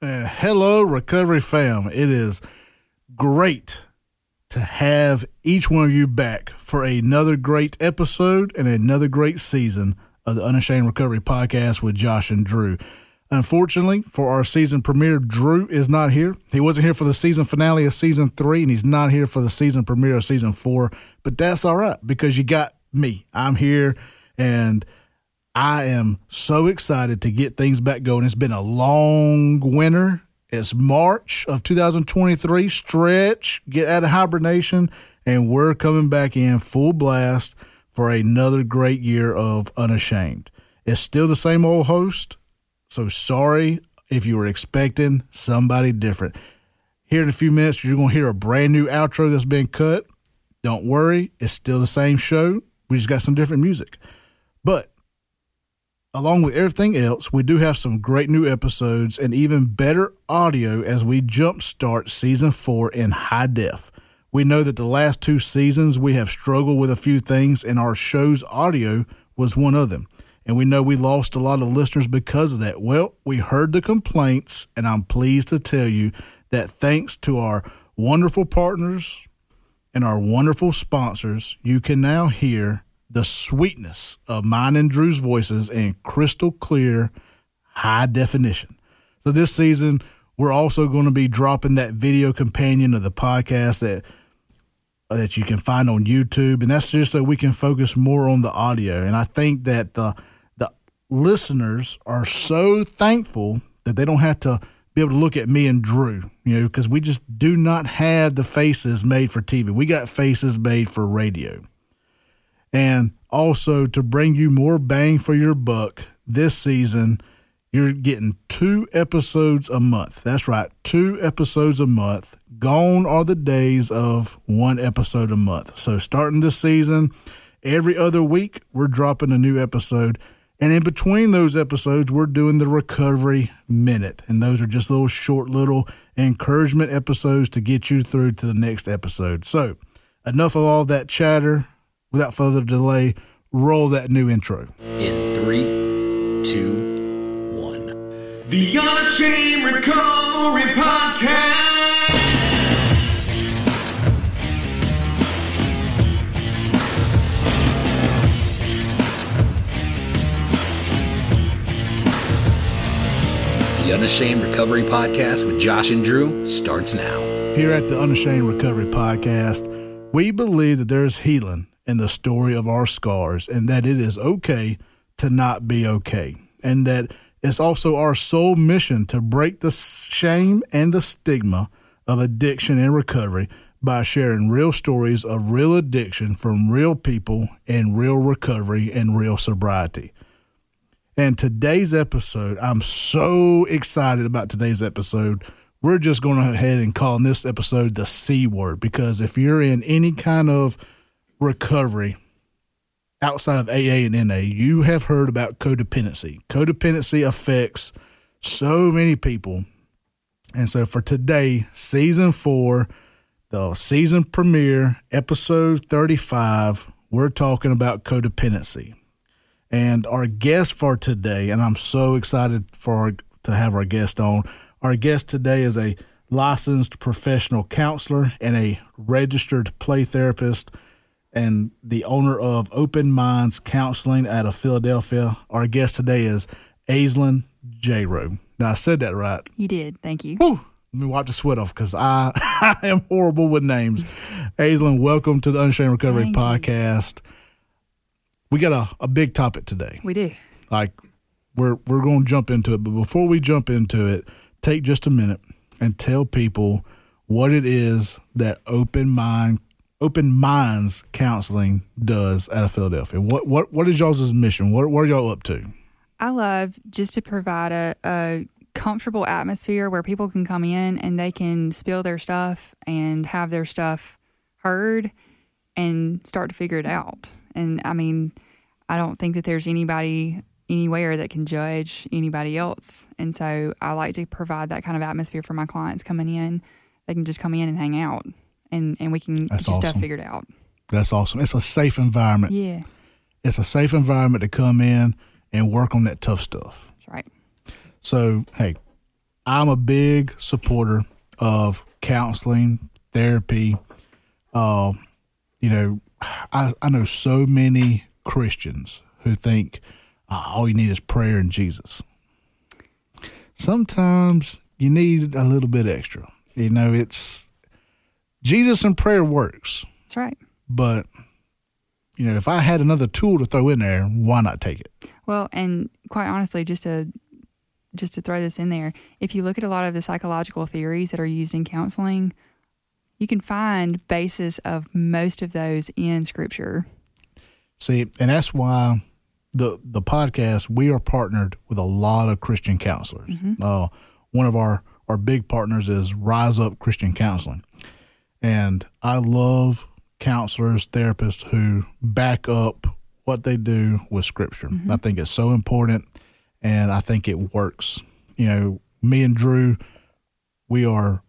Uh, hello, Recovery Fam. It is great to have each one of you back for another great episode and another great season of the Unashamed Recovery Podcast with Josh and Drew. Unfortunately, for our season premiere, Drew is not here. He wasn't here for the season finale of season three, and he's not here for the season premiere of season four. But that's all right because you got me. I'm here, and I am so excited to get things back going. It's been a long winter. It's March of 2023. Stretch, get out of hibernation, and we're coming back in full blast for another great year of Unashamed. It's still the same old host, so sorry if you were expecting somebody different. Here in a few minutes, you're going to hear a brand new outro that's been cut. Don't worry, it's still the same show. We just got some different music. But along with everything else, we do have some great new episodes and even better audio as we jumpstart season four in high def. We know that the last two seasons we have struggled with a few things, and our show's audio was one of them. And we know we lost a lot of listeners because of that. Well, we heard the complaints, and I'm pleased to tell you that thanks to our wonderful partners and our wonderful sponsors, you can now hear the sweetness of mine and Drew's voices in crystal clear, high definition. So this season, we're also going to be dropping that video companion of the podcast that that you can find on YouTube, and that's just so we can focus more on the audio. And I think that the the listeners are so thankful that they don't have to be able to look at me and Drew, you know, because we just do not have the faces made for TV. We got faces made for radio. And also to bring you more bang for your buck this season, you're getting two episodes a month. That's right, two episodes a month. Gone are the days of one episode a month. So starting this season, every other week, we're dropping a new episode. And in between those episodes, we're doing the recovery minute. And those are just little short, little encouragement episodes to get you through to the next episode. So, enough of all that chatter without further delay, roll that new intro. In three, two, one. The Unashamed Recovery Podcast. The Unashamed Recovery Podcast with Josh and Drew starts now. Here at the Unashamed Recovery Podcast, we believe that there is healing in the story of our scars and that it is okay to not be okay. And that it's also our sole mission to break the shame and the stigma of addiction and recovery by sharing real stories of real addiction from real people and real recovery and real sobriety. And today's episode, I'm so excited about today's episode. We're just going to ahead and call this episode the C word because if you're in any kind of recovery outside of AA and NA, you have heard about codependency. Codependency affects so many people. And so for today, season four, the season premiere, episode 35, we're talking about codependency. And our guest for today, and I'm so excited for to have our guest on. Our guest today is a licensed professional counselor and a registered play therapist and the owner of Open Minds Counseling out of Philadelphia. Our guest today is Aislinn Jaro. Now I said that right. You did. Thank you. Whew. Let me wipe the sweat off because I, I am horrible with names. Aislinn, welcome to the Unashamed Recovery Thank you. Podcast. We got a, a big topic today. We do. Like we're we're going to jump into it, but before we jump into it, take just a minute and tell people what it is that Open Mind Open Minds Counseling does out of Philadelphia. What what what is y'all's mission? What what are y'all up to? I love just to provide a, a comfortable atmosphere where people can come in and they can spill their stuff and have their stuff heard and start to figure it out. And I mean, I don't think that there's anybody anywhere that can judge anybody else. And so I like to provide that kind of atmosphere for my clients coming in. They can just come in and hang out and, and we can That's get stuff awesome. figured out. That's awesome. It's a safe environment. Yeah, It's a safe environment to come in and work on that tough stuff. that's right. So, hey, I'm a big supporter of counseling, therapy. Uh, you know, I, I know so many Christians who think "Ah, all you need is prayer and Jesus. Sometimes you need a little bit extra. You know, it's Jesus and prayer works, That's right. but you know, if I had another tool to throw in there, why not take it? Well, and quite honestly, just to just to throw this in there, if you look at a lot of the psychological theories that are used in counseling, you can find basis of most of those in scripture. See, and that's why the the podcast we are partnered with a lot of Christian counselors. Uh, one of our our big partners is Rise Up Christian Counseling, and I love counselors, therapists who back up what they do with Scripture. I think it's so important, and I think it works. You know, me and Drew, we are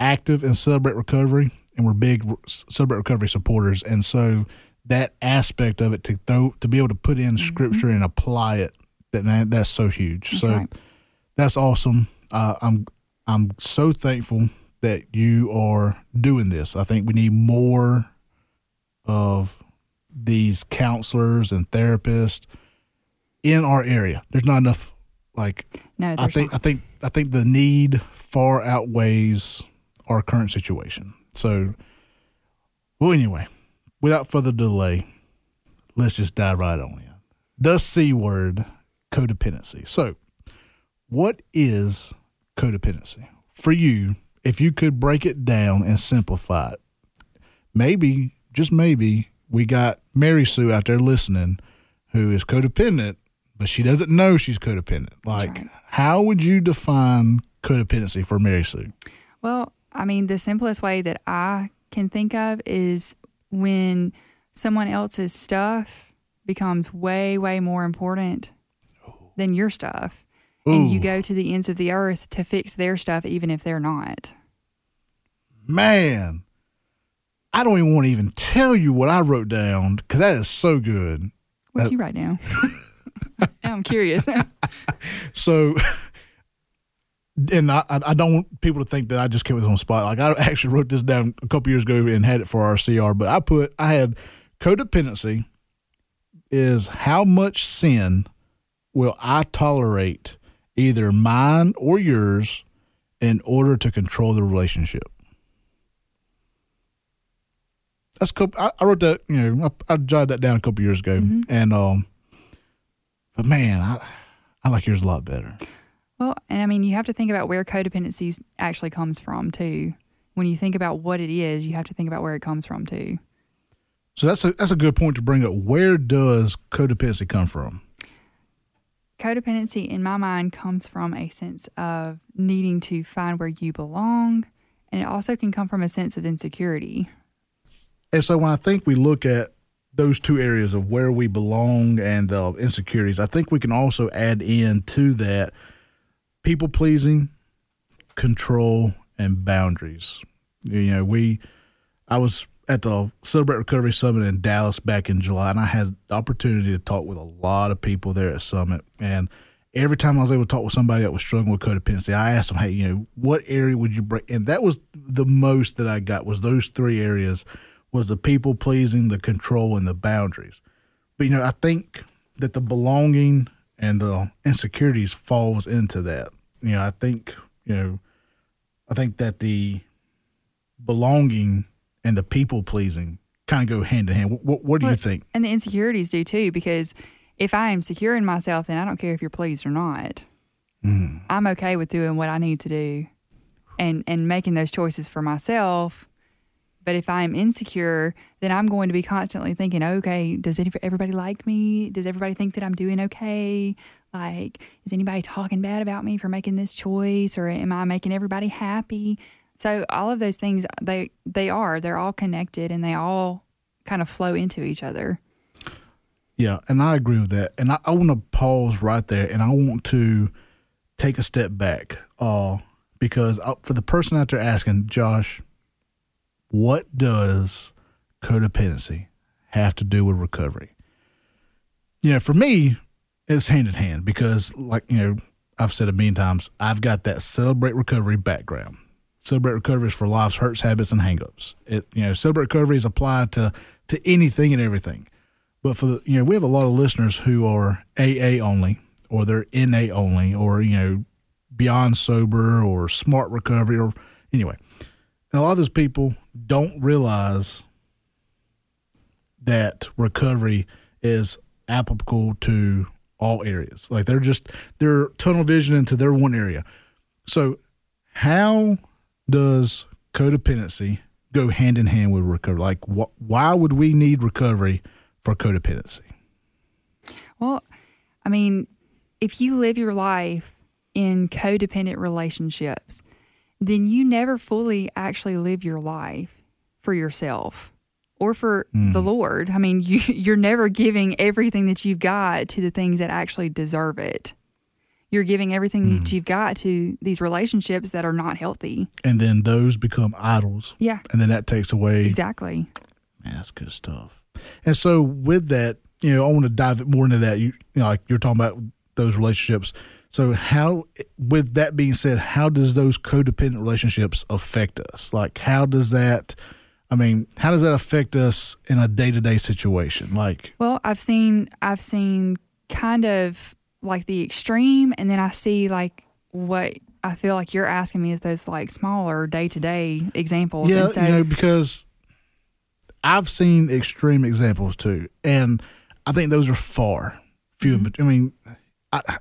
active in Celebrate Recovery, and we're big Celebrate Recovery supporters. And so that aspect of it to throw to be able to put in Scripture and apply it, that that- that's so huge. That's so right. that's awesome. Uh, I'm I'm so thankful that you are doing this. I think we need more of these counselors and therapists in our area. There's not enough like No, I think not. I think I think the need far outweighs our current situation. So, well, anyway, without further delay, let's just dive right on in. The C word, codependency. So, what is codependency for you? If you could break it down and simplify it, maybe just maybe we got Mary Sue out there listening who is codependent, but she doesn't know she's codependent. Like, right. how would you define codependency for Mary Sue? Well, I mean, the simplest way that I can think of is when someone else's stuff becomes way, way more important than your stuff. And you go to the ends of the earth to fix their stuff, even if they're not. Man, I don't even want to even tell you what I wrote down because that is so good. What'd you write down? Now I'm curious. So, and I, I I don't want people to think that I just came with this on the spot. Like I actually wrote this down a couple years ago and had it for our CR. But I put I had codependency is how much sin will I tolerate, either mine or yours, in order to control the relationship. That's co- I, I wrote that. You know, I, I jotted that down a couple years ago, and um, but man, I I like yours a lot better. Well, and I mean, you have to think about where codependency actually comes from, too. When you think about what it is, you have to think about where it comes from, too. So that's a that's a good point to bring up. Where does codependency come from? Codependency, in my mind, comes from a sense of needing to find where you belong, and it also can come from a sense of insecurity. And so when I think we look at those two areas of where we belong and the insecurities, I think we can also add in to that people pleasing, control, and boundaries. You know, we I was at the Celebrate Recovery Summit in Dallas back in July, and I had the opportunity to talk with a lot of people there at Summit. And every time I was able to talk with somebody that was struggling with codependency, I asked them, "Hey, you know, what area would you break?" And that was the most that I got was those three areas: was the people pleasing, the control, and the boundaries. But you know, I think that the belonging and the insecurities falls into that. You know, I think you know, I think that the belonging and the people pleasing kind of go hand in hand. What, what do you think? And the insecurities do, too, because if I am secure in myself, then I don't care if you're pleased or not. Mm. I'm okay with doing what I need to do and, and making those choices for myself. But if I'm insecure, then I'm going to be constantly thinking, okay, does everybody like me? Does everybody think that I'm doing okay? Like, is anybody talking bad about me for making this choice, or am I making everybody happy? So all of those things, they they are, they're all connected, and they all kind of flow into each other. Yeah, and I agree with that. And I, I want to pause right there, and I want to take a step back, uh, because uh, for the person out there asking, Josh, what does codependency have to do with recovery? You know, for me, it's hand in hand because, like you know, I've said a million times, I've got that celebrate recovery background. Celebrate recovery is for life's hurts, habits, and hangups. It you know, celebrate recovery is applied to to anything and everything. But for the you know, we have a lot of listeners who are AA only, or they're NA only, or you know, beyond sober or smart recovery, or anyway. And a lot of those people don't realize that recovery is applicable to all areas. Like they're just they're tunnel vision into their one area. So how does codependency go hand in hand with recovery? Like wh- why would we need recovery for codependency? Well, I mean, if you live your life in codependent relationships, then you never fully actually live your life for yourself or for hmm. the Lord. I mean, you, you're never giving everything that you've got to the things that actually deserve it. You're giving everything that hmm. you've got to these relationships that are not healthy. And then those become idols. Yeah, And then that takes away exactly. Man, that's good stuff. And so with that, you know, I want to dive more into that. You, you know, like you're talking about those relationships. So how, with that being said, how does those codependent relationships affect us? Like, how does that? I mean, how does that affect us in a day to day situation? Like, Well, I've seen I've seen kind of like the extreme and then I see like what I feel like you're asking me is those like smaller day to day examples. yeah, and so you know, because I've seen extreme examples too, and I think those are far few. Mm-hmm. bet- I mean,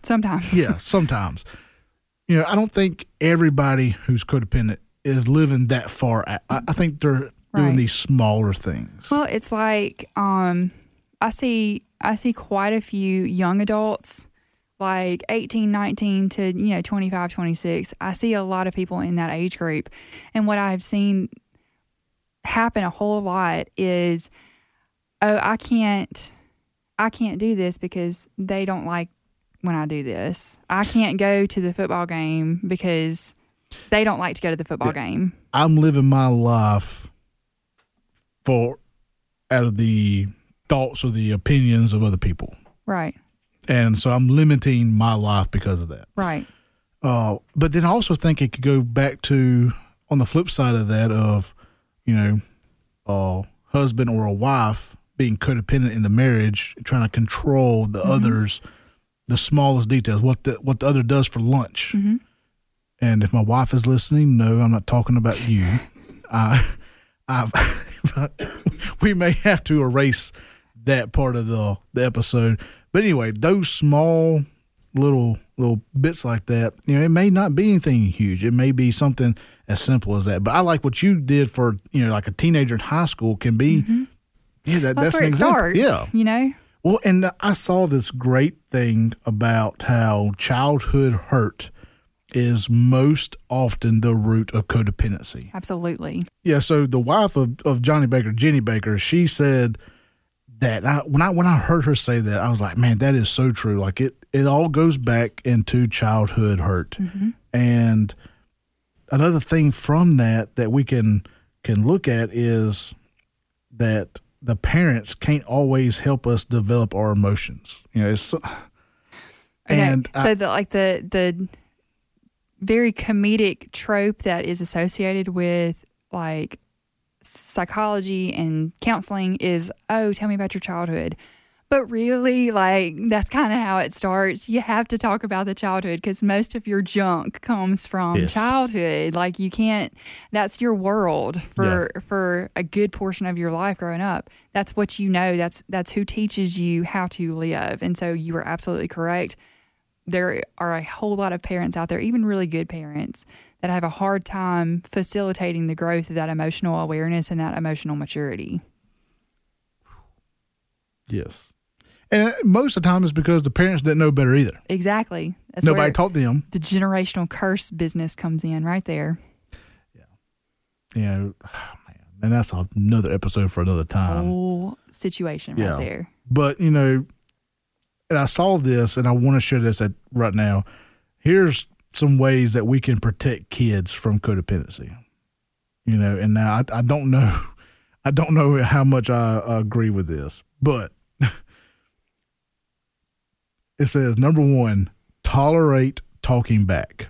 sometimes yeah, sometimes. You know, I don't think everybody who's codependent is living that far. Out. I, I think they're doing these smaller things. Well, it's like um I see I see quite a few young adults like 18, 19 to you know 25, 26. I see a lot of people in that age group. And what I've seen happen a whole lot is oh, I can't I can't do this because they don't like when I do this. I can't go to the football game because they don't like to go to the football game. I'm living my life for out of the thoughts or the opinions of other people, Right. and so I'm limiting my life because of that. Right. Uh, but then I also think it could go back to on the flip side of that of, you know, a husband or a wife being codependent in the marriage, trying to control the others, the smallest details, what the what the other does for lunch. Mhm. And if my wife is listening, no, I'm not talking about you. I, I've, we may have to erase that part of the the episode. But anyway, those small little little bits like that, you know, it may not be anything huge. It may be something as simple as that. But I like what you did for you know, like a teenager in high school can be. Yeah, that, Well, that's that's where it example. starts. Yeah. You know? Well, and I saw this great thing about how childhood hurt is most often the root of codependency. Absolutely. Yeah, so the wife of, of Johnny Baker, Jenny Baker, she said that I, when I when I heard her say that, I was like, man, that is so true. Like it it all goes back into childhood hurt. Mm-hmm. And another thing from that that we can can look at is that the parents can't always help us develop our emotions. You know, it's Okay, and I- so the like the the very comedic trope that is associated with like psychology and counseling is oh tell me about your childhood but really like that's kind of how it starts. You have to talk about the childhood because most of your junk comes from Yes. childhood. Like you can't that's your world for for a good portion of your life growing up. That's what you know. That's that's who teaches you how to live. And so you are absolutely correct. There are a whole lot of parents out there, even really good parents, that have a hard time facilitating the growth of that emotional awareness and that emotional maturity. yes. And most of the time it's because the parents didn't know better either. Exactly. That's Nobody taught them. the generational curse business comes in right there. Yeah. You know, man, and that's another episode for another time. Whole situation yeah. right there. But you know, and I saw this, and I want to share this at, right now. Here's some ways that we can protect kids from codependency. You know, and now I, I don't know, I don't know how much I, I agree with this, but it says number one, tolerate talking back?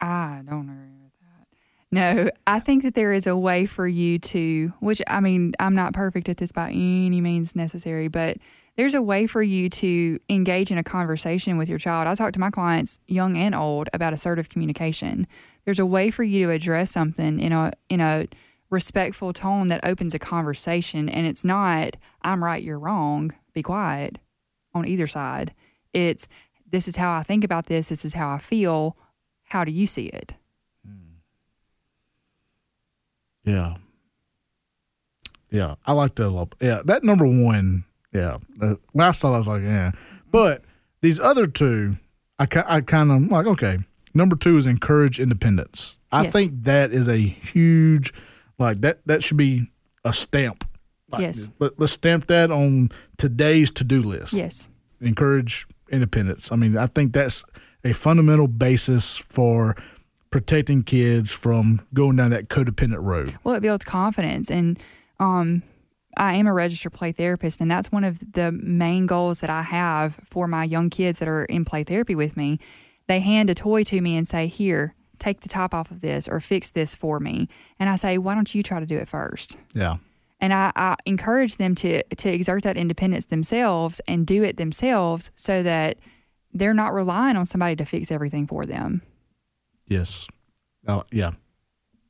I don't agree with that. No, I think that there is a way for you to, which I mean, I'm not perfect at this by any means necessary, but there's a way for you to engage in a conversation with your child. I talk to my clients, young and old, about assertive communication. There's a way for you to address something in a in a respectful tone that opens a conversation, and it's not "I'm right, you're wrong." Be quiet on either side. It's this is how I think about this. This is how I feel. How do you see it? Hmm. Yeah. Yeah, I like that a lot. Yeah, that number one. Yeah, when I saw, that, I was like, yeah. But these other two, I I kind of like. Okay, number two is encourage independence. I Yes. think that is a huge, like that. That should be a stamp. Like, Yes. Let, let's stamp that on today's to do list. Yes. encourage independence. I mean, I think that's a fundamental basis for protecting kids from going down that codependent road. Well, it builds confidence. And um, I am a registered play therapist, and that's one of the main goals that I have for my young kids that are in play therapy with me. They hand a toy to me and say, Here, take the top off of this or fix this for me. And I say, Why don't you try to do it first? Yeah. And I, I encourage them to to exert that independence themselves and do it themselves so that they're not relying on somebody to fix everything for them. Yes. Oh, yeah.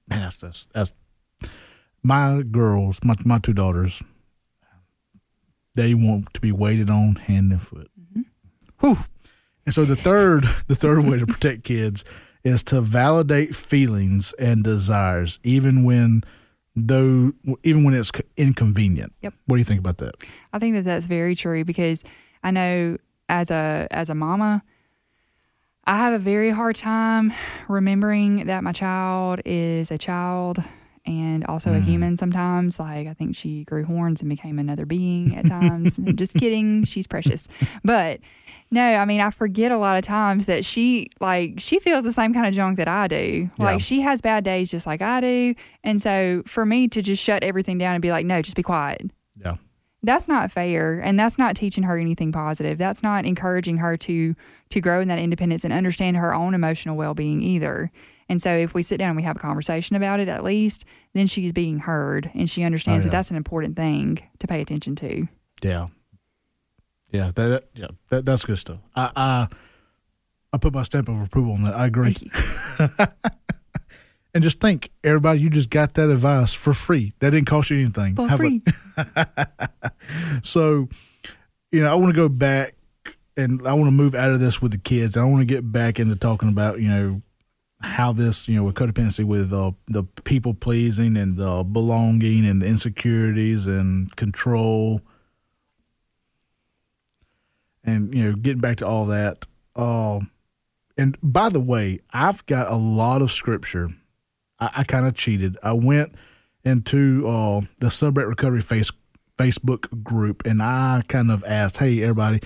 Man, that's, that's, that's my girls, my, my two daughters, they want to be waited on hand and foot. Mm-hmm. Whew. And so the third, the third way to protect kids is to validate feelings and desires, even when though, even when it's inconvenient. Yep. What do you think about that? I think that that's very true because I know as a as a mama, I have a very hard time remembering that my child is a child and also a mm-hmm. human sometimes. Like I think she grew horns and became another being at times. Just kidding, she's precious. But no, I mean I forget a lot of times that she like she feels the same kind of junk that I do. Like Yeah. she has bad days just like I do. And so for me to just shut everything down and be like, no, just be quiet Yeah. that's not fair and that's not teaching her anything positive that's not encouraging her to to grow in that independence and understand her own emotional well-being either and so if we sit down and we have a conversation about it at least then she's being heard and she understands Oh, yeah. that that's an important thing to pay attention to Yeah. Yeah, that, that yeah, that that's good stuff. I I I put my stamp of approval on that. I agree. And just think, everybody, you just got that advice for free. That didn't cost you anything. for Have free so, you know, I want to go back and I want to move out of this with the kids. I want to get back into talking about, you know, how this, you know, with codependency, with uh, the people pleasing and the belonging and the insecurities and control. And, you know, getting back to all that. Uh, and by the way, I've got a lot of scripture. I, I kind of cheated. I went into uh, the Celebrate Recovery face, Facebook group and I kind of asked, hey, everybody,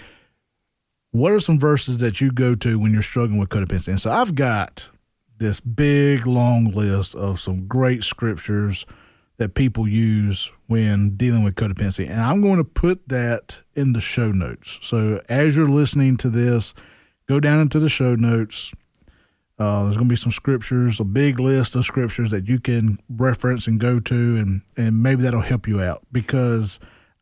what are some verses that you go to when you're struggling with codependency? And so I've got this big, long list of some great scriptures that people use when dealing with codependency. And I'm going to put that in the show notes. So as you're listening to this, go down into the show notes. Uh, there's going to be some scriptures, a big list of scriptures that you can reference and go to, and, and maybe that'll help you out because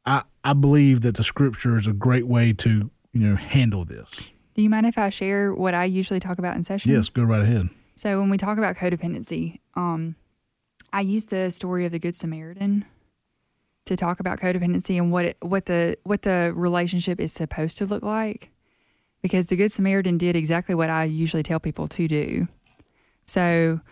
I, I believe that the scripture is a great way to you know handle this. do you mind if i share what i usually talk about in session Yes, go right ahead. So when we talk about codependency, um, I use the story of the Good Samaritan to talk about codependency and what it, what the what the relationship is supposed to look like, because the Good Samaritan did exactly what I usually tell people to do. So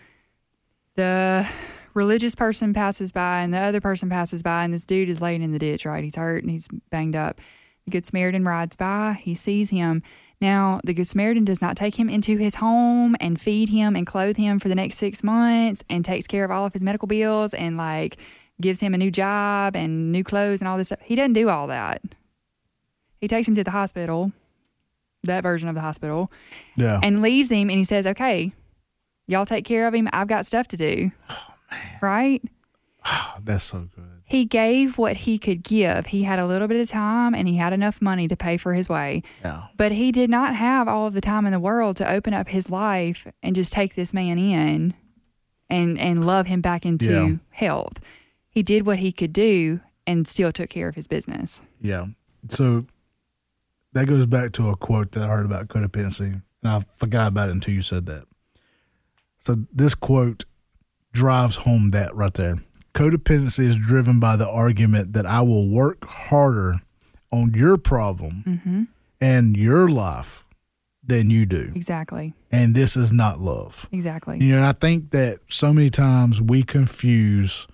the religious person passes by and the other person passes by and this dude is laying in the ditch, right? He's hurt and he's banged up. The Good Samaritan rides by, he sees him. Now, the Good Samaritan does not take him into his home and feed him and clothe him for the next six months and takes care of all of his medical bills and like gives him a new job and new clothes and all this stuff. He doesn't do all that. He takes him to the hospital, that version of the hospital, Yeah, and leaves him and he says, Okay, y'all take care of him. I've got stuff to do. Oh, right? that's so good. He gave what he could give. He had a little bit of time and he had enough money to pay for his way. Yeah. But he did not have all of the time in the world to open up his life and just take this man in and and love him back into Yeah. health. He did what he could do and still took care of his business. Yeah. So that goes back to a quote that I heard about codependency, and I forgot about it until you said that. So this quote drives home that right there. Codependency is driven by the argument that I will work harder on your problem mm-hmm. and your life than you do. Exactly. And this is not love. Exactly. You know, and I think that so many times we confuse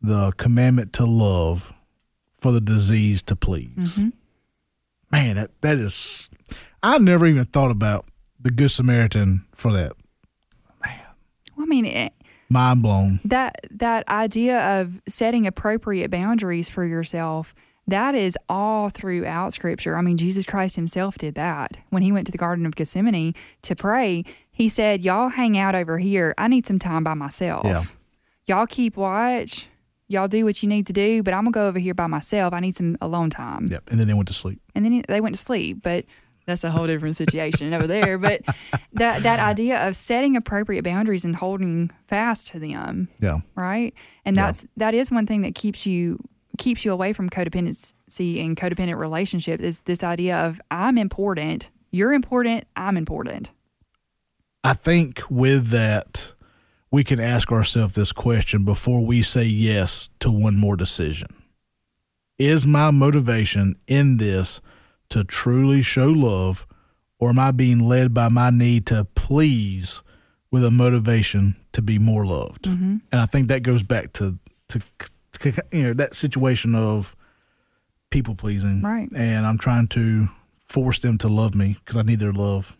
the commandment to love for the disease to please. Mm-hmm. Man, that, that is, I never even thought about the Good Samaritan for that. Man. Well, I mean, it, Mind blown. that that idea of setting appropriate boundaries for yourself that is all throughout scripture i mean jesus christ himself did that when he went to the garden of gethsemane to pray he said y'all hang out over here i need some time by myself Yeah. y'all keep watch y'all do what you need to do but i'm gonna go over here by myself i need some alone time Yep. And then they went to sleep. and then he- they went to sleep but that's a whole different situation over there but that that idea of setting appropriate boundaries and holding fast to them Yeah. right and Yeah. that's that is one thing that keeps you keeps you away from codependency and codependent relationships is this idea of i'm important you're important i'm important I think with that, we can ask ourselves this question before we say yes to one more decision. Is my motivation in this to truly show love, or am I being led by my need to please with a motivation to be more loved? Mm-hmm. And I think that goes back to, to, to you know, that situation of people pleasing. Right. And I'm trying to force them to love me because I need their love.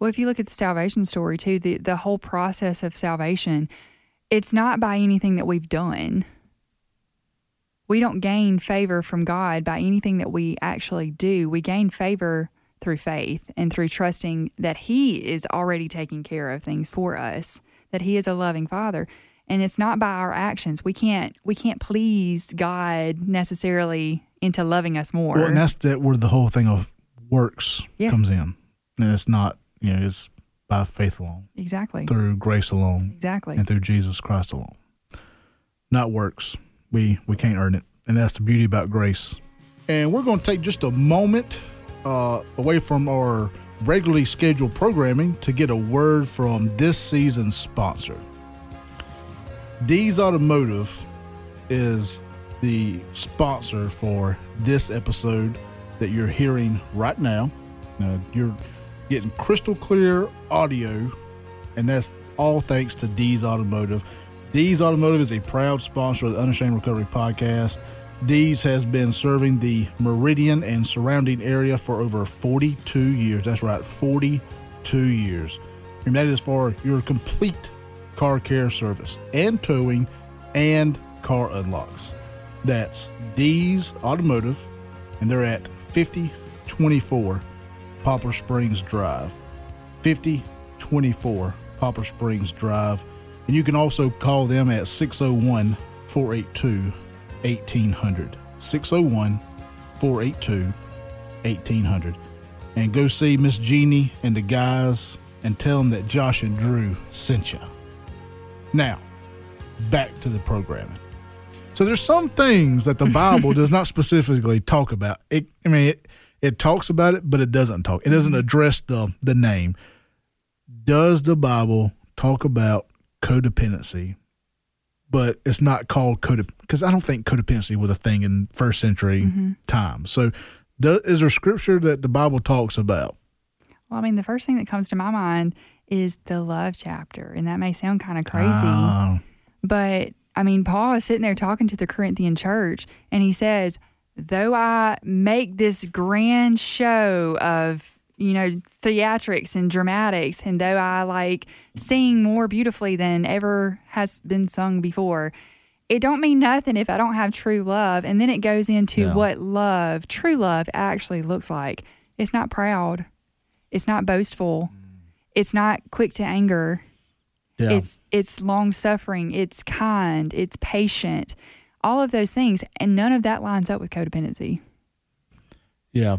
well if you look at the salvation story too the the whole process of salvation it's not by anything that we've done we don't gain favor from God by anything that we actually do. We gain favor through faith and through trusting that He is already taking care of things for us, that He is a loving Father. And it's not by our actions. We can't we can't please God necessarily into loving us more. Well, and that's that where the whole thing of works Yeah. comes in, and it's not you know it's by faith alone, exactly. through grace alone, Exactly. and through Jesus Christ alone, not works. We we can't earn it, and that's the beauty about grace. And we're going to take just a moment uh, away from our regularly scheduled programming to get a word from this season's sponsor. D's Automotive is the sponsor for this episode that you're hearing right now. Now, you're getting crystal clear audio, and that's all thanks to D's Automotive. D's Automotive is a proud sponsor of the Unashamed Recovery Podcast. D's has been serving the Meridian and surrounding area for over 42 years. That's right, 42 years. And that is for your complete car care service and towing and car unlocks. That's D's Automotive, and they're at 5024 Poplar Springs Drive. 5024 Poplar Springs Drive. And you can also call them at 601 482 1800. 601 482 1800. And go see Miss Jeannie and the guys and tell them that Josh and Drew sent you. Now, back to the programming. So there's some things that the Bible does not specifically talk about. It, I mean, it, it talks about it, but it doesn't talk. It doesn't mm-hmm. address the the name. Does the Bible talk about codependency? But it's not called code because I don't think codependency was a thing in first century times. So, do, is there scripture that the Bible talks about? Well, I mean, the first thing that comes to my mind is the love chapter, and that may sound kind of crazy, Ah, but I mean, Paul is sitting there talking to the Corinthian church, and he says, "Though I make this grand show of you know theatrics and dramatics, and though I like sing more beautifully than ever has been sung before." It don't mean nothing if I don't have true love. And then it goes into Yeah. what love, true love, actually looks like. It's not proud. It's not boastful. Mm. It's not quick to anger. yeah. It's it's long suffering. It's kind. It's patient. all of those things. And none of that lines up with codependency. Yeah.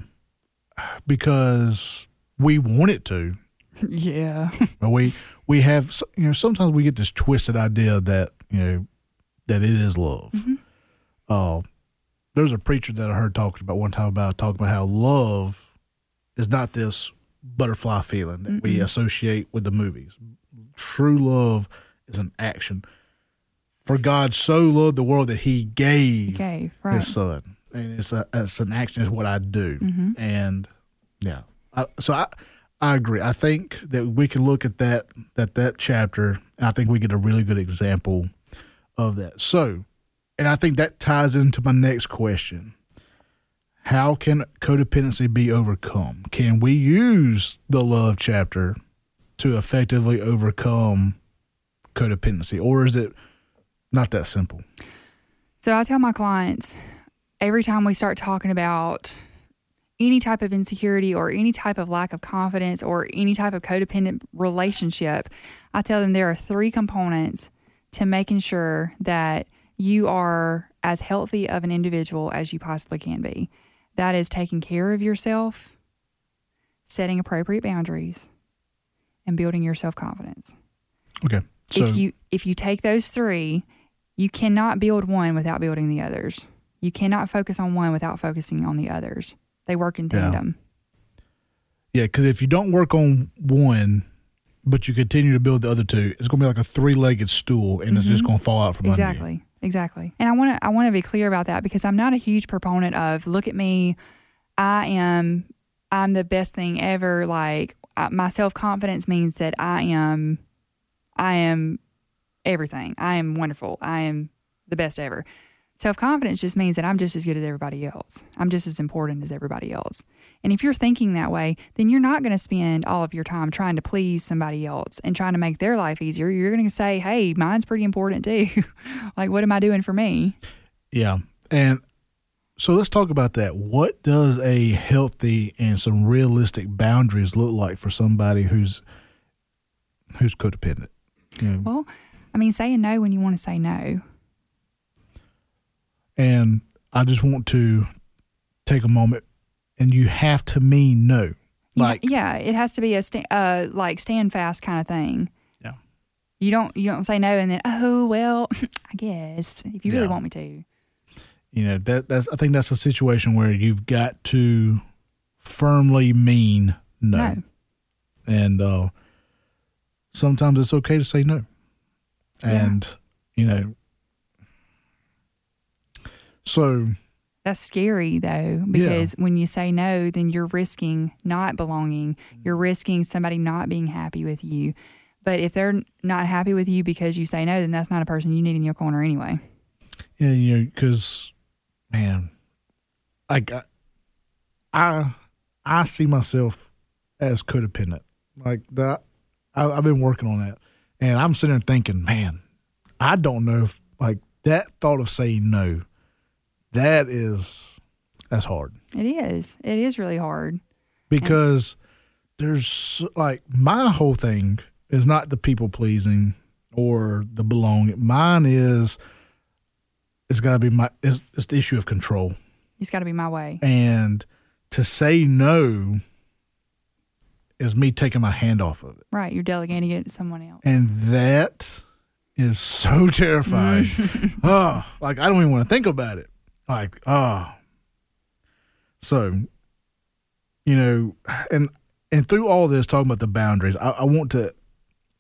Because we want it to. yeah. But we we have you know sometimes we get this twisted idea that you know that it is love. Uh, there's a preacher that I heard talking about one time about talking about how love is not this butterfly feeling that we associate with the movies. True love is an action. For God so loved the world that He gave Okay. Right. his son, and it's a it's an action. Is what I do, Mm-hmm. and yeah. I, so I I agree. I think that we can look at that that that chapter, and I think we get a really good example of that. So, and I think that ties into my next question. How can codependency be overcome? Can we use the love chapter to effectively overcome codependency, or is it not that simple? So I tell my clients every time we start talking about any type of insecurity or any type of lack of confidence or any type of codependent relationship, I tell them there are three components to making sure that you are as healthy of an individual as you possibly can be. That is taking care of yourself, setting appropriate boundaries, and building your self confidence Okay. So if you if you take those three, you cannot build one without building the others. You cannot focus on one without focusing on the others. They work in tandem. Yeah, because if you don't work on one, but you continue to build the other two, it's going to be like a three-legged stool, and it's just mm-hmm. going to fall out from under you. Exactly. Exactly. And I want to I want to be clear about that because I'm not a huge proponent of look at me, I am I'm the best thing ever like I, my self-confidence means that I am I am everything. I am wonderful. I am the best ever. Self confidence just means that I'm just as good as everybody else. I'm just as important as everybody else. And if you're thinking that way, then you're not going to spend all of your time trying to please somebody else and trying to make their life easier. You're going to say, hey, mine's pretty important too. like, what am I doing for me? Yeah, and so let's talk about that. What does a healthy and some realistic boundaries look like for somebody who's who's codependent? You know, Well, I mean, saying no when you want to say no. And I just want to take a moment, and you have to mean no. Like, yeah, it has to be a sta- uh, like stand fast kind of thing. Yeah. You don't you don't say no and then oh well I guess if you really Yeah. want me to. you know that that's I think that's a situation where you've got to firmly mean no, No. and uh, sometimes it's okay to say no, Yeah. and you know, so That's scary though, because when you say no, then you're risking not belonging. You're risking somebody not being happy with you. But if they're not happy with you because you say no, then that's not a person you need in your corner anyway. yeah, you know, because man, I got I I see myself as codependent, like that. I, I've been working on that, and I'm sitting there thinking, man, I don't know if like that thought of saying no, that is that's hard It is. It is really hard. because there's like my whole thing is not the people pleasing or the belonging. Mine is it's got to be my it's, it's the issue of control. It's got to be my way. And to say no is me taking my hand off of it. Right. You're delegating it to someone else. And that is so terrifying. oh, like I don't even want to think about it. Like, oh. So, you know, and and through all this talking about the boundaries, I, I want to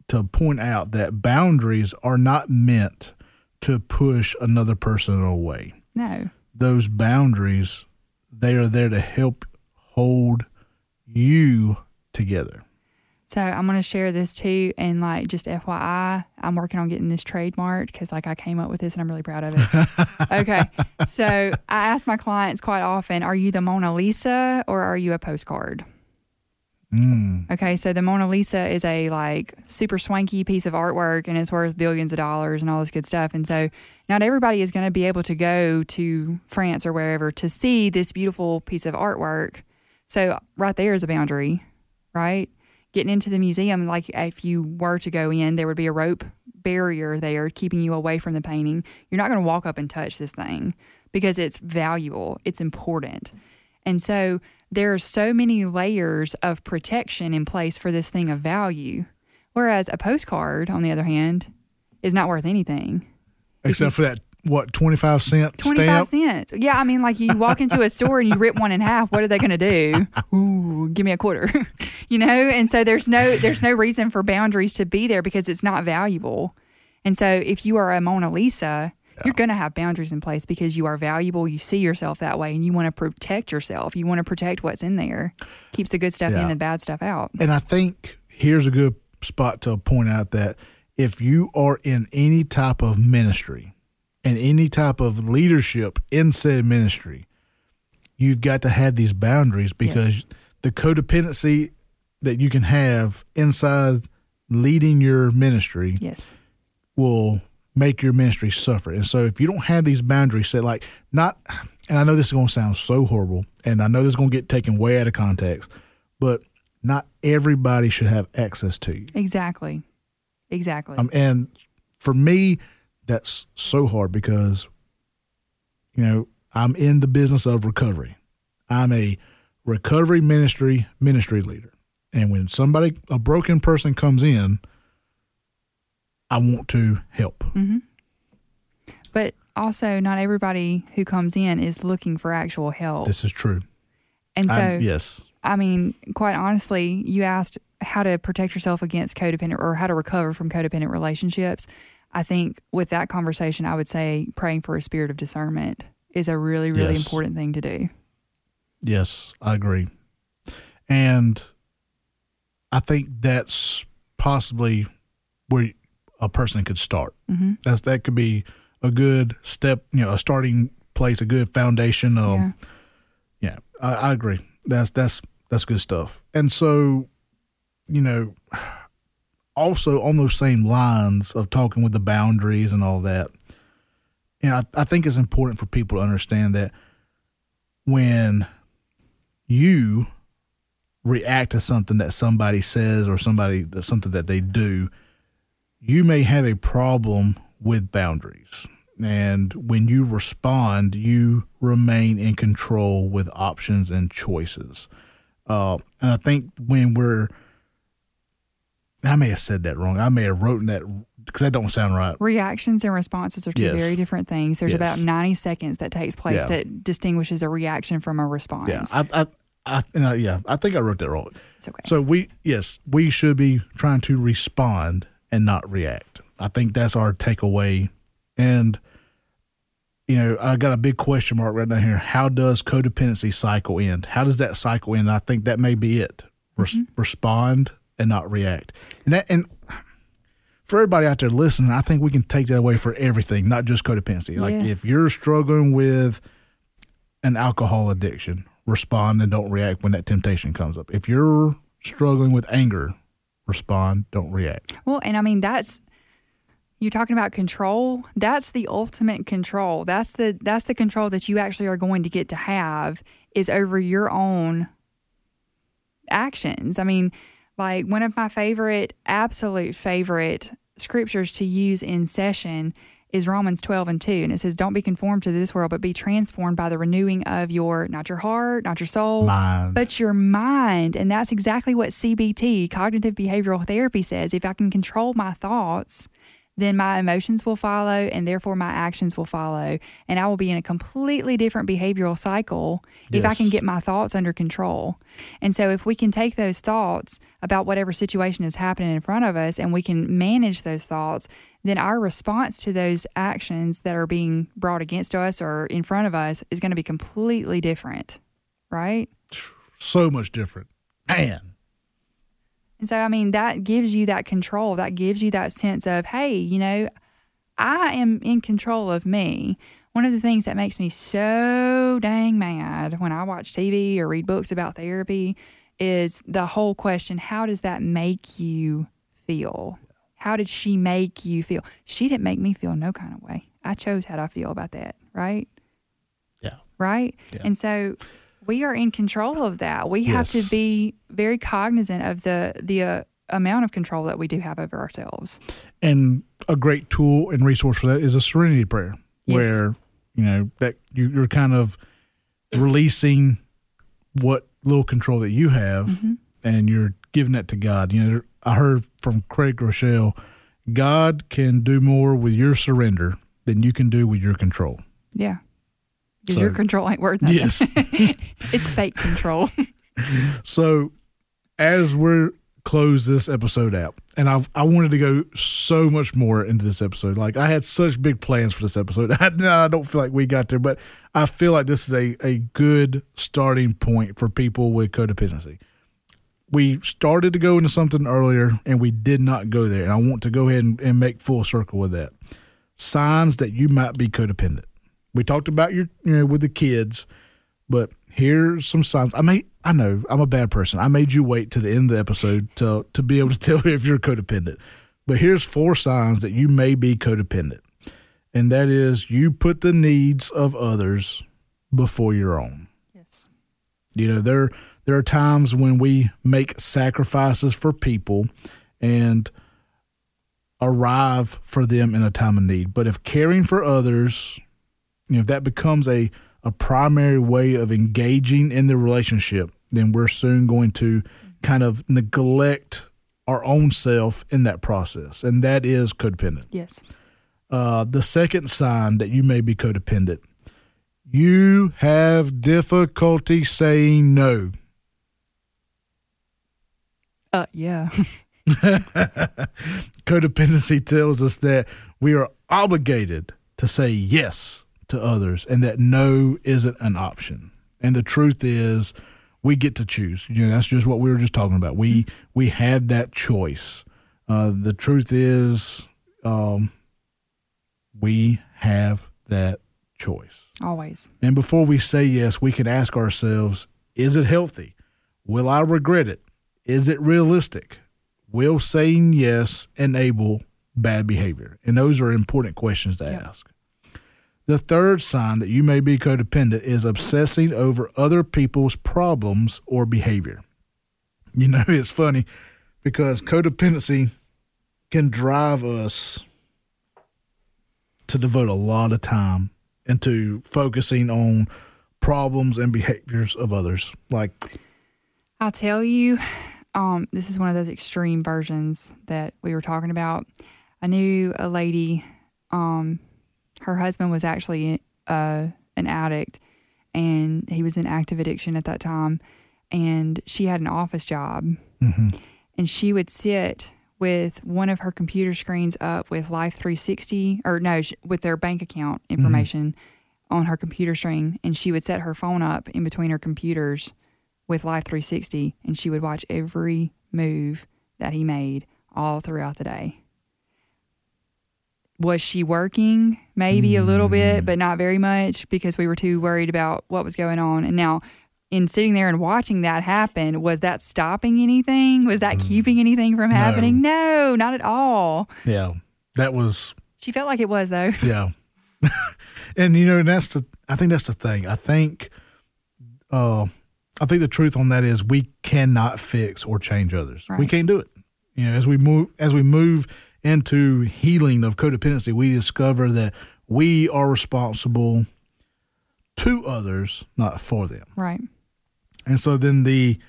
to point out that boundaries are not meant to push another person away no. those boundaries they are there to help hold you together So I'm going to share this too. And like, just FYI, I'm working on getting this trademarked because like I came up with this and I'm really proud of it. okay. So I ask my clients quite often, are you the Mona Lisa or are you a postcard? mm. Okay. So the Mona Lisa is a like super swanky piece of artwork and it's worth billions of dollars and all this good stuff. And so not everybody is going to be able to go to France or wherever to see this beautiful piece of artwork. So right there is a boundary, right? Getting into the museum, like if you were to go in, there would be a rope barrier there keeping you away from the painting. You're not going to walk up and touch this thing because it's valuable, it's important. And so there are so many layers of protection in place for this thing of value. Whereas a postcard, on the other hand, is not worth anything. Except for that, what, 25 cent 25 stamp? cents. Yeah, I mean, like you walk into a store and you rip one in half, what are they going to do? Ooh, give me a quarter. you know? And so there's no there's no reason for boundaries to be there because it's not valuable. And so if you are a Mona Lisa, you're going to have boundaries in place because you are valuable, you see yourself that way and you want to protect yourself. You want to protect what's in there. Keeps the good stuff in Yeah. and the bad stuff out. And I think here's a good spot to point out that if you are in any type of ministry and any type of leadership in said ministry, you've got to have these boundaries because Yes. the codependency that you can have inside leading your ministry Yes. will make your ministry suffer. And so if you don't have these boundaries set, like not, and I know this is going to sound so horrible, and I know this is going to get taken way out of context, but not everybody should have access to you. Exactly. Exactly. Um, and for me, that's so hard because, you know, I'm in the business of recovery. I'm a recovery ministry ministry leader. And when somebody, a broken person comes in, I want to help. Mm-hmm. but also not everybody who comes in is looking for actual help. This is true. and so I, yes. I mean, quite honestly, you asked how to protect yourself against codependent or how to recover from codependent relationships. I think with that conversation, I would say praying for a spirit of discernment is a really, really Yes. important thing to do. Yes, I agree. And I think that's possibly where a person could start. Mm-hmm. That's that could be a good step, you know, a starting place, a good foundation. Um, yeah. yeah, I, I agree. That's that's that's good stuff. And so, you know, also on those same lines of talking with the boundaries and all that, you know, I, I think it's important for people to understand that when you react to something that somebody says or somebody something that they do, you may have a problem with boundaries. And when you respond, you remain in control with options and choices. Uh, and I think when we're, I may have said that wrong. I may have written that because that don't sound right. Reactions and responses are two Yes. very different things. There's Yes. about 90 seconds that takes place Yeah. that distinguishes a reaction from a response. Yeah, I, I, I, I, yeah, I think I wrote that wrong. it's okay. So we, yes, we should be trying to respond and not react. I think that's our takeaway. And you know, I got a big question mark right down here. How does codependency cycle end? How does that cycle end? I think that may be it. Res- mm-hmm. Respond and not react. And that, and for everybody out there listening, I think we can take that away for everything, not just codependency. Like Yeah. if you're struggling with an alcohol addiction, respond and don't react when that temptation comes up. If you're struggling with anger, respond, don't react. Well, and I mean that's you're talking about control. That's the ultimate control. That's the that's the control that you actually are going to get to have is over your own actions. I mean, like one of my favorite absolute favorite scriptures to use in session is Romans 12 and 2 and it says don't be conformed to this world but be transformed by the renewing of your not your heart, not your soul, Mind. but your mind. And that's exactly what CBT, cognitive behavioral therapy, says. If I can control my thoughts, then my emotions will follow and therefore my actions will follow. And I will be in a completely different behavioral cycle if I can get my thoughts under control. And so if we can take those thoughts about whatever situation is happening in front of us and we can manage those thoughts, then our response to those actions that are being brought against us or in front of us is going to be completely different. Right? so much different. Man. And so, I mean, that gives you that control. That gives you that sense of, hey, you know, I am in control of me. One of the things that makes me so dang mad when I watch TV or read books about therapy is the whole question how does that make you feel? How did she make you feel? She didn't make me feel no kind of way. I chose how I feel about that, right? Yeah. right? Yeah. And so we are in control of that. We have to be very cognizant of the the uh, amount of control that we do have over ourselves. And a great tool and resource for that is a serenity prayer, Yes. where you know that you, you're kind of releasing what little control that you have, Mm-hmm. and you're giving that to God. You know, I heard from Craig Groeschel, God can do more with your surrender than you can do with your control. Yeah. Because So- your control ain't worth nothing. Yes. it's fake control. So, as we're close this episode out, and I I wanted to go so much more into this episode. Like I had such big plans for this episode. I, no, I don't feel like we got there, but I feel like this is a a good starting point for people with codependency. We started to go into something earlier, and we did not go there. And I want to go ahead and, and make full circle with that. Signs that you might be codependent. We talked about your you know with the kids, but here's some signs. I may I know I'm a bad person. I made you wait to the end of the episode to to be able to tell you if you're codependent. But here's four signs that you may be codependent. And that is you put the needs of others before your own. yes. You know, there there are times when we make sacrifices for people and arrive for them in a time of need. But if caring for others, you know, if that becomes a a primary way of engaging in the relationship, then we're soon going to kind of neglect our own self in that process. And that is codependent. Yes. Uh, the second sign that you may be codependent, you have difficulty saying no. Uh, yeah. Codependency tells us that we are obligated to say yes to others and that no isn't an option. And the truth is, we get to choose. You know, that's just what we were just talking about. We we had that choice. Uh, the truth is, um, we have that choice. Always. And before we say yes, we can ask ourselves is it healthy? Will I regret it? Is it realistic? Will saying yes enable bad behavior? And those are important questions to Yeah. ask. The third sign that you may be codependent is obsessing over other people's problems or behavior. You know, it's funny because codependency can drive us to devote a lot of time into focusing on problems and behaviors of others. Like, I'll tell you, um, this is one of those extreme versions that we were talking about. I knew a lady, um, her husband was actually uh, an addict and he was in active addiction at that time. And she had an office job. And she would sit with one of her computer screens up with Life 360, or no, sh- with their bank account information on her computer screen. And she would set her phone up in between her computers with Life 360 and she would watch every move that he made all throughout the day. Was she working? Maybe a little bit, but not very much because we were too worried about what was going on. And now, in sitting there and watching that happen, was that stopping anything? Was that keeping anything from happening? No, not at all. yeah, that was She felt like it was, though. yeah. and you know, and that's the I think that's the thing. I think uh I think the truth on that is we cannot fix or change others. We can't do it. You know, as we move as we move into healing of codependency, we discover that we are responsible to others, not for them. Right. And so then the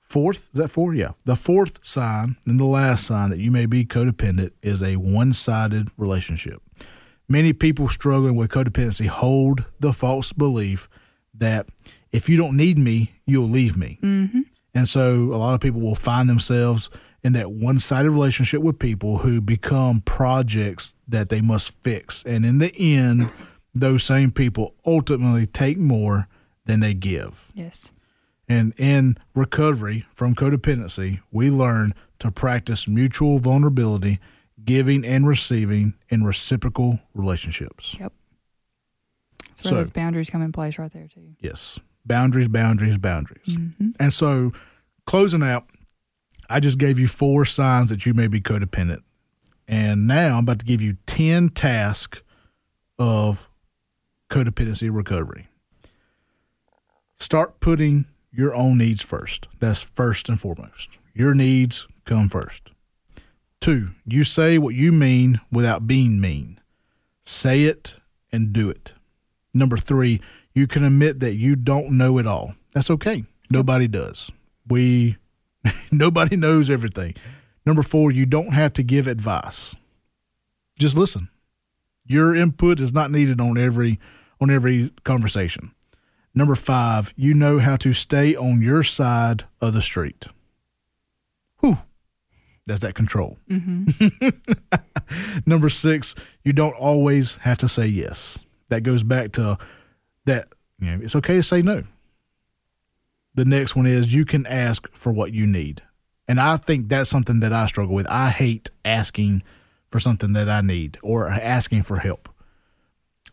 fourth, is that four? Yeah. The fourth sign and the last sign that you may be codependent is a one sided relationship. Many people struggling with codependency hold the false belief that if you don't need me, you'll leave me. Mm-hmm. And so a lot of people will find themselves in that one sided relationship with people who become projects that they must fix. And in the end, those same people ultimately take more than they give. Yes. And in recovery from codependency, we learn to practice mutual vulnerability, giving and receiving in reciprocal relationships. Yep. That's where So- those boundaries come in place right there, too. Yes. Boundaries, boundaries, boundaries. Mm-hmm. And so, closing out, I just gave you four signs that you may be codependent. And now I'm about to give you 10 tasks of codependency recovery. Start putting your own needs first. That's first and foremost. Your needs come first. Two, you say what you mean without being mean. Say it and do it. Number three, you can admit that you don't know it all. That's okay. Nobody does. We, nobody knows everything. Number four, you don't have to give advice. Just listen. Your input is not needed on every on every conversation. Number five, you know how to stay on your side of the street. Whew. That's that control. Mm-hmm. Number six, you don't always have to say yes. That goes back to that, you know, it's okay to say no. The next one is you can ask for what you need. And I think that's something that I struggle with. I hate asking for something that I need or asking for help.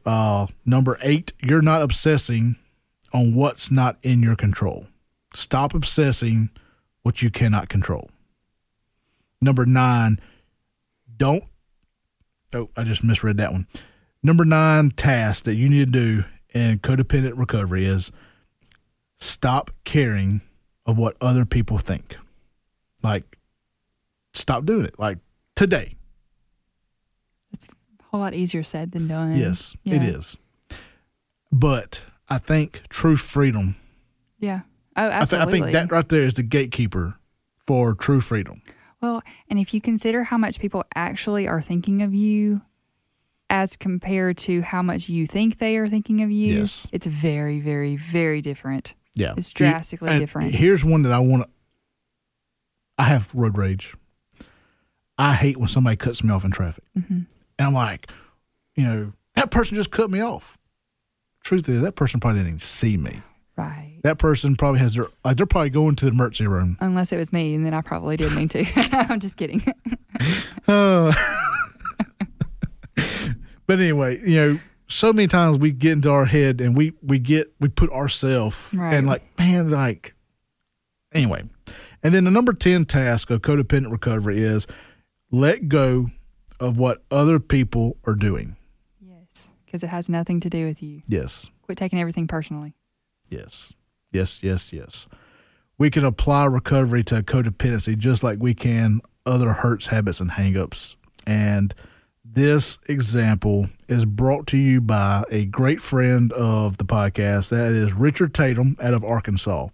Uh, number eight, you're not obsessing on what's not in your control. Stop obsessing what you cannot control. Number nine, don't. Oh, I just misread that one. Number nine task that you need to do in codependent recovery is stop caring of what other people think. Like, stop doing it. Like today. It's a whole lot easier said than done. Yes, Yeah. it is. But I think true freedom. Yeah. Oh, I, th- I think that right there is the gatekeeper for true freedom. Well, and if you consider how much people actually are thinking of you as compared to how much you think they are thinking of you, Yes. it's very, very, very different. Yeah, It's drastically and different. Here's one that I want to. I have road rage. I hate when somebody cuts me off in traffic, Mm-hmm. and I'm like, you know, that person just cut me off. Truth is, that person probably didn't even see me. Right. That person probably has their like they're probably going to the emergency room. Unless it was me, and then I probably did mean to. I'm just kidding. Uh, but anyway, you know, so many times we get into our head and we we get we put ourselves Right. and like man, like anyway. And then the number ten task of codependent recovery is let go of what other people are doing. yes. Because it has nothing to do with you. Yes, Quit taking everything personally. yes, yes, yes, yes. We can apply recovery to codependency just like we can other hurts, habits, and hangups. And this example is brought to you by a great friend of the podcast. That is Richard Tatum out of Arkansas.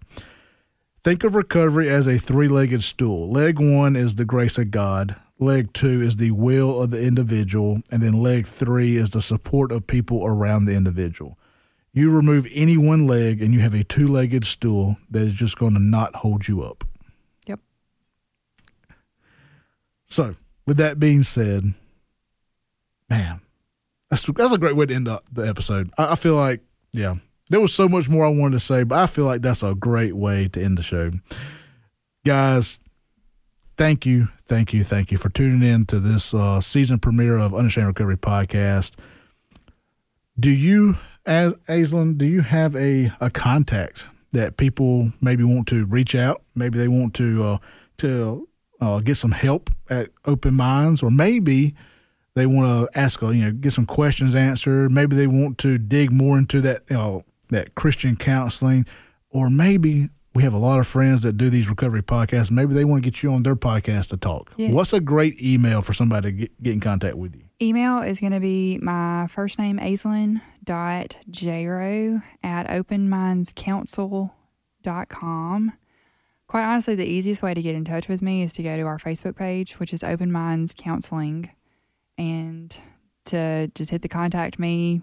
Think of recovery as a three legged stool. Leg one is the grace of God, leg two is the will of the individual, and then leg three is the support of people around the individual. You remove any one leg and you have a two legged stool that is just going to not hold you up. Yep. So, with that being said, man, that's that's a great way to end up the episode. I, I feel like, yeah, there was so much more I wanted to say, but I feel like that's a great way to end the show. Guys, thank you, thank you, thank you for tuning in to this uh, season premiere of Unashamed Recovery podcast. Do you, as Aislinn, do you have a, a contact that people maybe want to reach out? Maybe they want to uh, to uh, get some help at Open Minds, or maybe they want to ask, you know, get some questions answered. Maybe they want to dig more into that, you know, that Christian counseling, or maybe we have a lot of friends that do these recovery podcasts. Maybe they want to get you on their podcast to talk. Yeah. What's a great email for somebody to get, get in contact with you? Email is going to be my first name, Aislinn dot Jaro at openmindscouncil.com. Quite honestly, the easiest way to get in touch with me is to go to our Facebook page, which is Open Minds Counseling, and to just hit the contact me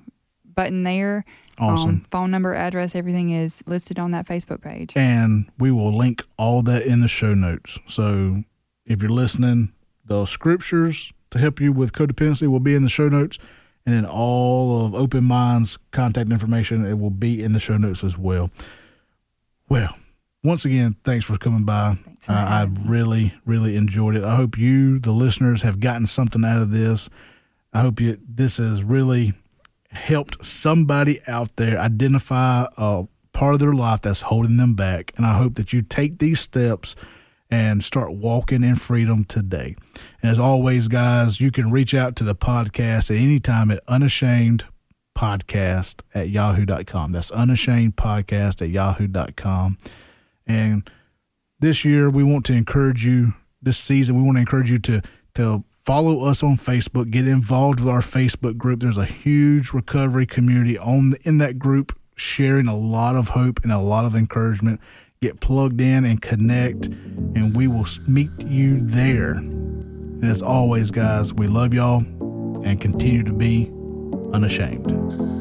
button there. Awesome. Um, phone number, address, everything is listed on that Facebook page. and we will link all that in the show notes. So if you're listening, the scriptures to help you with codependency will be in the show notes, and then all of Open Minds contact information it will be in the show notes as well. Well, once again, thanks for coming by. Thanks Uh, I've really, really enjoyed it. I hope you, the listeners, have gotten something out of this. I hope you this has really helped somebody out there identify a part of their life that's holding them back. And I hope that you take these steps and start walking in freedom today. And as always, guys, you can reach out to the podcast at any time at unashamed podcast at yahoo.com. That's unashamed podcast at yahoo.com. And this year, we want to encourage you, this season, we want to encourage you to to follow us on Facebook, get involved with our Facebook group. There's a huge recovery community on in that group, sharing a lot of hope and a lot of encouragement. Get plugged in and connect, and we will meet you there. And as always, guys, we love y'all and continue to be unashamed.